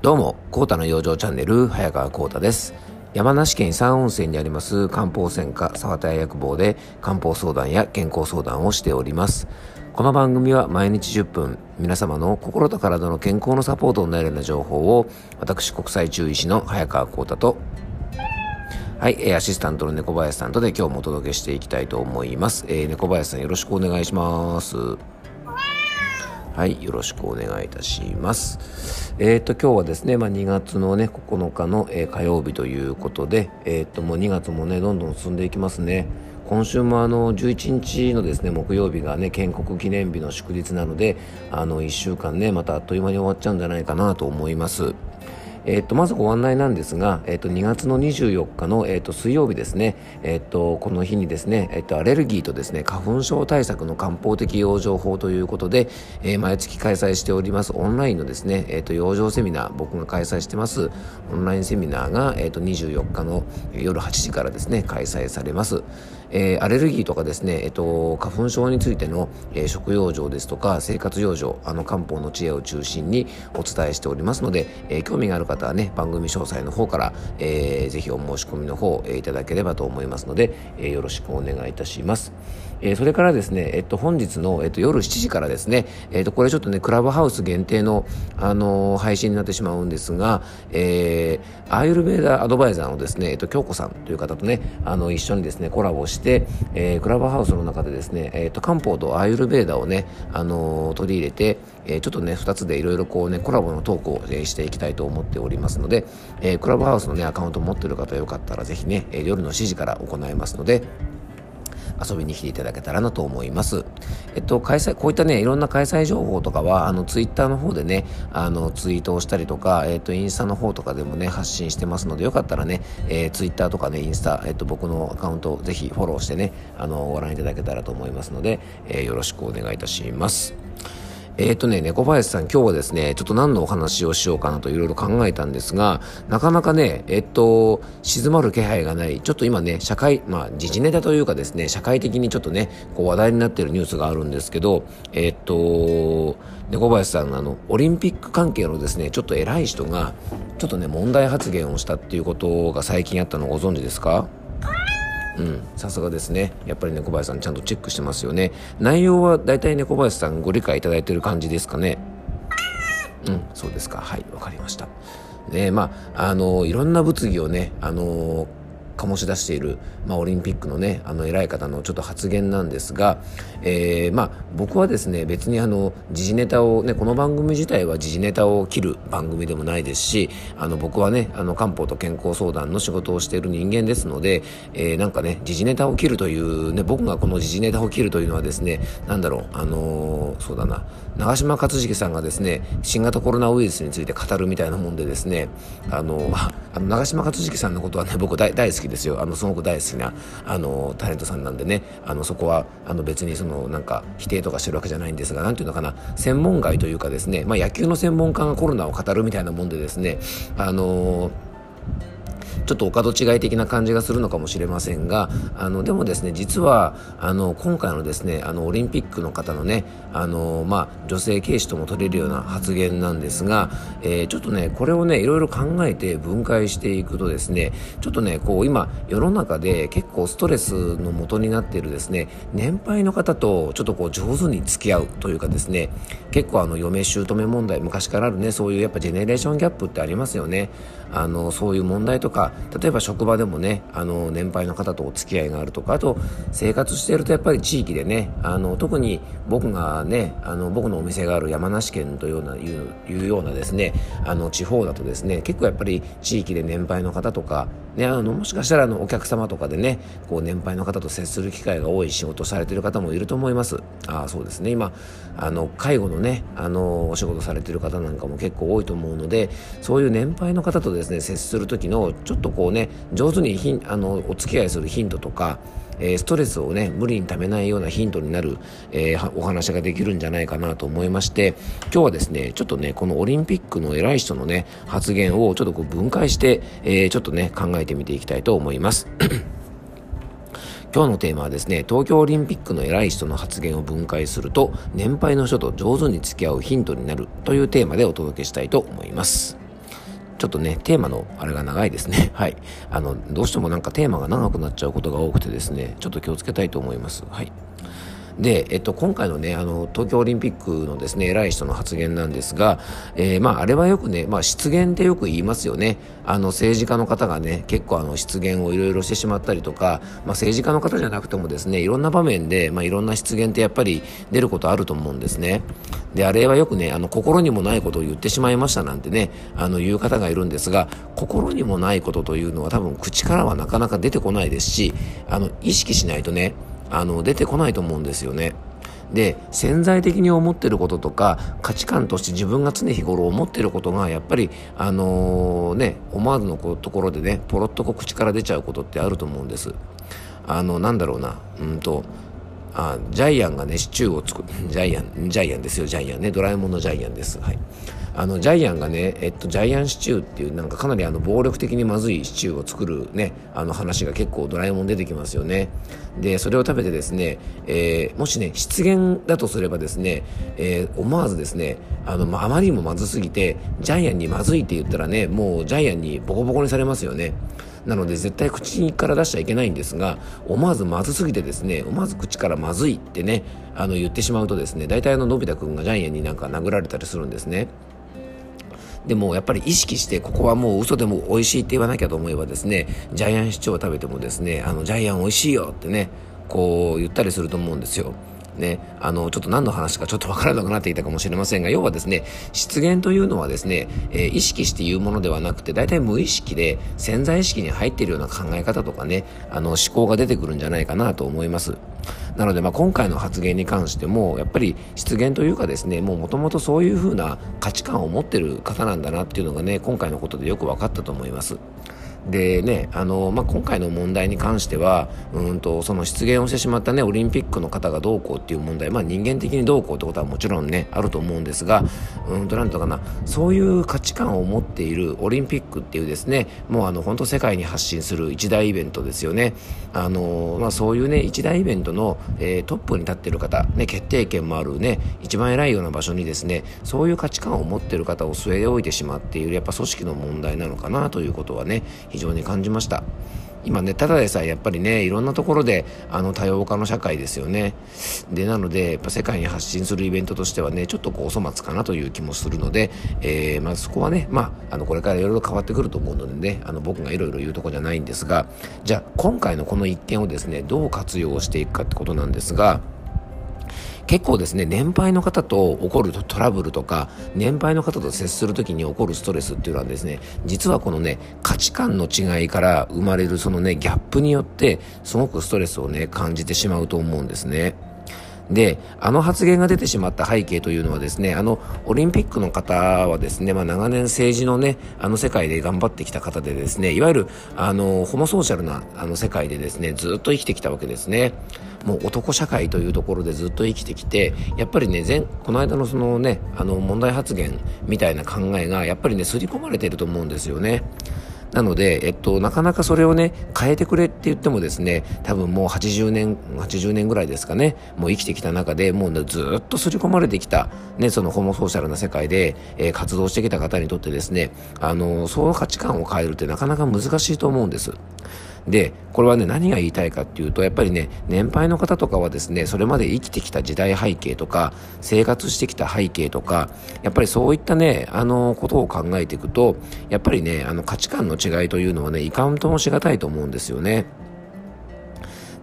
どうも、コータの養生チャンネル、早川コータです。山梨県三温泉にあります漢方専科沢田薬房で漢方相談や健康相談をしております。この番組は毎日10分、皆様の心と体の健康のサポートになるような情報を、私国際中医師の早川コータと、はい、アシスタントの猫林さんとで今日もお届けしていきたいと思います。えー、猫林さんよろしくお願いします。はい、よろしくお願いいたします。えっ、ー、と、今日はですね、まあ、2月のね、9日の、えー、火曜日ということで、えっ、ー、と、もう2月もね、どんどん進んでいきますね。今週もあの11日のですね木曜日がね建国記念日の祝日なのであの1週間ねまたあっという間に終わっちゃうんじゃないかなと思います。えー、とまずご案内なんですが、えー、と2月の24日の、えー、と水曜日ですね、えー、とこの日にですね、えー、とアレルギーとですね花粉症対策の漢方的養生法ということで、えー、毎月開催しておりますオンラインのですね、えー、と養生セミナー僕が開催してますオンラインセミナーが、えー、と24日の夜8時からですね開催されます。えー、アレルギーとかですね、えっと、花粉症についての、えー、食養生ですとか生活養生あの漢方の知恵を中心にお伝えしておりますので、えー、興味がある方はね番組詳細の方から、えー、ぜひお申し込みの方、えー、いただければと思いますので、えー、よろしくお願いいたします。えー、それからですね、えっと、本日の、えっと、夜7時からですね、えっと、これちょっとね、クラブハウス限定の、あのー、配信になってしまうんですが、えー、アーユルベーダーアドバイザーのですね、えっと、京子さんという方とね、あの、一緒にですね、コラボして、えー、クラブハウスの中でですね、えっと、漢方とアーユルベーダをね、あのー、取り入れて、えー、ちょっとね、2つでいろいろこうね、コラボのトークを、えー、していきたいと思っておりますので、えー、クラブハウスのね、アカウント持ってる方よかったら是非ね、えー、夜の7時から行いますので、遊びに来ていただけたらなと思います。えっと、開催、こういったね、いろんな開催情報とかは、あの、ツイッターの方でね、あの、ツイートをしたりとか、えっと、インスタの方とかでもね、発信してますので、よかったらね、えー、ツイッターとかね、インスタ、えっと、僕のアカウントを、ぜひフォローしてね、あの、ご覧いただけたらと思いますので、えー、よろしくお願いいたします。えっ、ー、とね、猫林さん、今日はですね、ちょっと何のお話をしようかなといろいろ考えたんですが、なかなかね、えっ、ー、と、静まる気配がない、ちょっと今ね、社会、まあ、時事ネタというかですね、社会的にちょっとね、こう話題になってるニュースがあるんですけど、えっ、ー、と、猫林さん、あの、オリンピック関係のですね、ちょっと偉い人が、ちょっとね、問題発言をしたっていうことが最近あったのご存知ですか？うん。さすがですね。やっぱり猫林さんちゃんとチェックしてますよね。内容は大体猫林さんご理解いただいてる感じですかね。うんそうですか。はいわかりました。ねまああのいろんな物議をねあの醸し出している、まあ、オリンピックのねあの偉い方のちょっと発言なんですが、えー、まあ、僕はですね別にあの時事ネタをねこの番組自体は時事ネタを切る番組でもないですしあの僕はねあの漢方と健康相談の仕事をしている人間ですので、えー、なんかね時事ネタを切るというね僕がこの時事ネタを切るというのはですねなんだろうあのー、そうだな長嶋勝重さんがですね新型コロナウイルスについて語るみたいなもんでですねあの あの長嶋勝重さんのことはね僕大好きですよ。あのすごく大好きなあのタレントさんなんでね。あのそこはあの別にそのなんか否定とかしてるわけじゃないんですが何ていうのかな。専門外というかですね、まあ、野球の専門家がコロナを語るみたいなもんでですね。あのーちょっとお門違い的な感じがするのかもしれませんがあのでもですね実はあの今回のですねあのオリンピックの方のねあの、まあ、女性軽視とも取れるような発言なんですが、えー、ちょっとねこれをねいろいろ考えて分解していくとですねちょっとねこう今世の中で結構ストレスの元になっているですね年配の方とちょっとこう上手に付き合うというかですね結構あの嫁姑問題昔からあるねそういうやっぱジェネレーションギャップってありますよね。あのそういう問題とか例えば職場でもねあの年配の方とお付き合いがあるとかあと生活してるとやっぱり地域でねあの特に僕がねあの僕のお店がある山梨県というようないうようなですねあの地方だとですね結構やっぱり地域で年配の方とかね、あのもしかしたらあのお客様とかでねこう年配の方と接する機会が多い仕事されてる方もいると思います。あそうですね。今あの介護のねあのお仕事されてる方なんかも結構多いと思うのでそういう年配の方とですね接する時のちょっとこうね上手にひんあのお付き合いするヒントとかえー、ストレスをね無理にためないようなヒントになる、えー、お話ができるんじゃないかなと思いまして今日はですねちょっとねこのオリンピックの偉い人のね発言をちょっとこう分解して、えー、ちょっとね考えてみていきたいと思います。今日のテーマはですね、東京オリンピックの偉い人の発言を分解すると、年配の人と上手に付き合うヒントになるというテーマでお届けしたいと思います。ちょっとね、テーマのあれが長いですね。はい。あの、どうしてもなんかテーマが長くなっちゃうことが多くてですね、ちょっと気をつけたいと思います。はい。で、えっと、今回のね、あの、東京オリンピックのですね、偉い人の発言なんですが、えー、まあ、あれはよくね、まあ、失言ってよく言いますよね。あの、政治家の方がね、結構あの、失言をいろいろしてしまったりとか、まあ、政治家の方じゃなくてもですね、いろんな場面で、まあ、いろんな失言ってやっぱり出ることあると思うんですね。で、あれはよくね、あの、心にもないことを言ってしまいましたなんてね、あの、言う方がいるんですが、心にもないことというのは多分口からはなかなか出てこないですし、あの、意識しないとね、あの、出てこないと思うんですよね。で潜在的に思ってることとか価値観として自分が常日頃思ってることがやっぱりあのー、ね思わずのところでねポロッとこう口から出ちゃうことってあると思うんですあのなんだろうなうんとあジャイアンがねシチューを作る。ジャイアンジャイアンですよ。ジャイアンね。ドラえもんのジャイアンです。はい。あのジャイアンがね、えっと、ジャイアンシチューっていうなんかかなりあの暴力的にまずいシチューを作るねあの話が結構ドラえもん出てきますよね。でそれを食べてですね、えー、もしね失言だとすればですね、えー、思わずですねあの、まあまりにもまずすぎてジャイアンにまずいって言ったらねもうジャイアンにボコボコにされますよね。なので絶対口から出しちゃいけないんですが思わずまずすぎてですね思わず口からまずいってねあの言ってしまうとですね大体あののび太くんがジャイアンになんか殴られたりするんですねでもやっぱり意識してここはもう嘘でも美味しいって言わなきゃと思えばですねジャイアンシチューを食べてもですねあのジャイアン美味しいよってねこう言ったりすると思うんですよ。ね、あの、ちょっと何の話かちょっとわからなくなっていたかもしれませんが、要はですね、失言というのはですね、えー、意識して言うものではなくて、大体無意識で潜在意識に入っているような考え方とかね、あの、思考が出てくるんじゃないかなと思います。なので、まあ、今回の発言に関しても、やっぱり失言というかですね、もうもともとそういうふうな価値観を持ってる方なんだなっていうのがね、今回のことでよく分かったと思います。でね、あの、まあ、今回の問題に関しては、うんと、その失言をしてしまったね、オリンピックの方がどうこうっていう問題、まあ、人間的にどうこうってことはもちろんね、あると思うんですが、うんと、なんとかな、そういう価値観を持っているオリンピックっていうですね、もうあの、本当世界に発信する一大イベントですよね。あの、まあ、そういうね、一大イベントの、えー、トップに立っている方、ね、決定権もあるね、一番偉いような場所にですね、そういう価値観を持っている方を据え置いてしまっている、やっぱ組織の問題なのかなということはね、常に感じました。今ねただでさえやっぱりねいろんなところであの多様化の社会ですよね。でなのでやっぱ世界に発信するイベントとしてはねちょっとこうお粗末かなという気もするので、えー、まあ、そこはねまああのこれからいろいろ変わってくると思うのでねあの僕がいろいろ言うとこじゃないんですがじゃあ今回のこの一件をですねどう活用していくかってことなんですが結構ですね年配の方と起こるトラブルとか年配の方と接する時に起こるストレスっていうのはですね実はこのね価値観の違いから生まれるそのねギャップによってすごくストレスをね感じてしまうと思うんですね。で、あの発言が出てしまった背景というのはですね、あの、オリンピックの方はですね、まあ長年政治のね、あの世界で頑張ってきた方でですね、いわゆる、あの、ホモソーシャルなあの世界でですね、ずっと生きてきたわけですね。もう男社会というところでずっと生きてきて、やっぱりね、前、この間のそのね、あの問題発言みたいな考えが、やっぱりね、刷り込まれてると思うんですよね。なので、えっと、なかなかそれをね、変えてくれって言ってもですね、多分もう80年、80年ぐらいですかね、もう生きてきた中で、もう、ずっと刷り込まれてきた、ね、そのホモソーシャルな世界で、えー、活動してきた方にとってですね、あの、その価値観を変えるってなかなか難しいと思うんです。で、これはね、何が言いたいかっていうと、やっぱりね、年配の方とかはですね、それまで生きてきた時代背景とか、生活してきた背景とか、やっぱりそういったね、あの、ことを考えていくと、やっぱりね、あの、価値観の違いというのはね、いかんともしがたいと思うんですよね。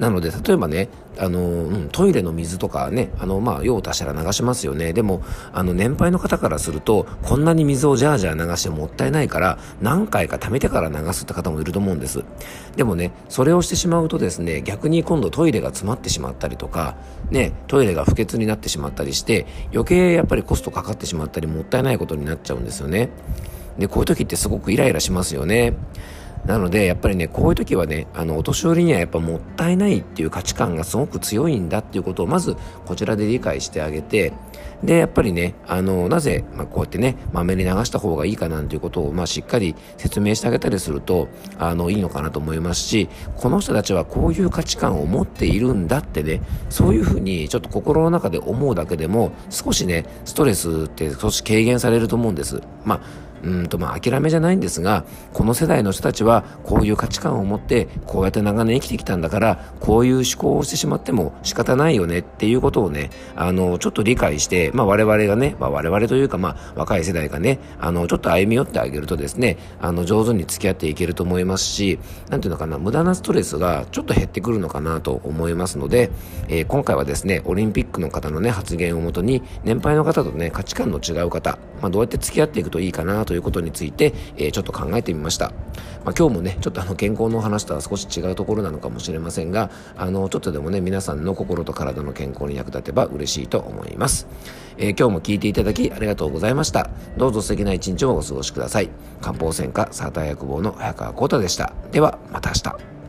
なので、例えばね、あの、うん、トイレの水とかね、あの、まあ、用を足したら流しますよね。でも、あの、年配の方からすると、こんなに水をジャージャー流してもったいないから、何回か溜めてから流すって方もいると思うんです。でもね、それをしてしまうとですね、逆に今度トイレが詰まってしまったりとか、ね、トイレが不潔になってしまったりして、余計やっぱりコストかかってしまったり、もったいないことになっちゃうんですよね。で、こういう時ってすごくイライラしますよね。なのでやっぱりねこういう時はねあのお年寄りにはやっぱもったいないっていう価値観がすごく強いんだっていうことをまずこちらで理解してあげてでやっぱりねあのなぜ、まあ、こうやってねまめに流した方がいいかなんていうことを、まあ、しっかり説明してあげたりするとあのいいのかなと思いますしこの人たちはこういう価値観を持っているんだってねそういうふうにちょっと心の中で思うだけでも少しねストレスって少し軽減されると思うんです。まあうんとまあ諦めじゃないんですがこの世代の人たちはこういう価値観を持ってこうやって長年生きてきたんだからこういう思考をしてしまっても仕方ないよねっていうことをねあのちょっと理解して、まあ、我々がね、まあ、我々というか、まあ、若い世代がねあのちょっと歩み寄ってあげるとですねあの上手に付き合っていけると思いますしなんていうのかな無駄なストレスがちょっと減ってくるのかなと思いますので、えー、今回はですねオリンピックの方のね発言をもとに年配の方とね価値観の違う方、まあ、どうやって付き合っていくといいかなということについて、えー、ちょっと考えてみました、まあ、今日もねちょっとあの健康の話とは少し違うところなのかもしれませんがあのちょっとでもね皆さんの心と体の健康に役立てば嬉しいと思います、えー、今日も聞いていただきありがとうございました。どうぞ素敵な一日をお過ごしください。漢方専科サーター薬房の早川浩太でした。ではまた明日。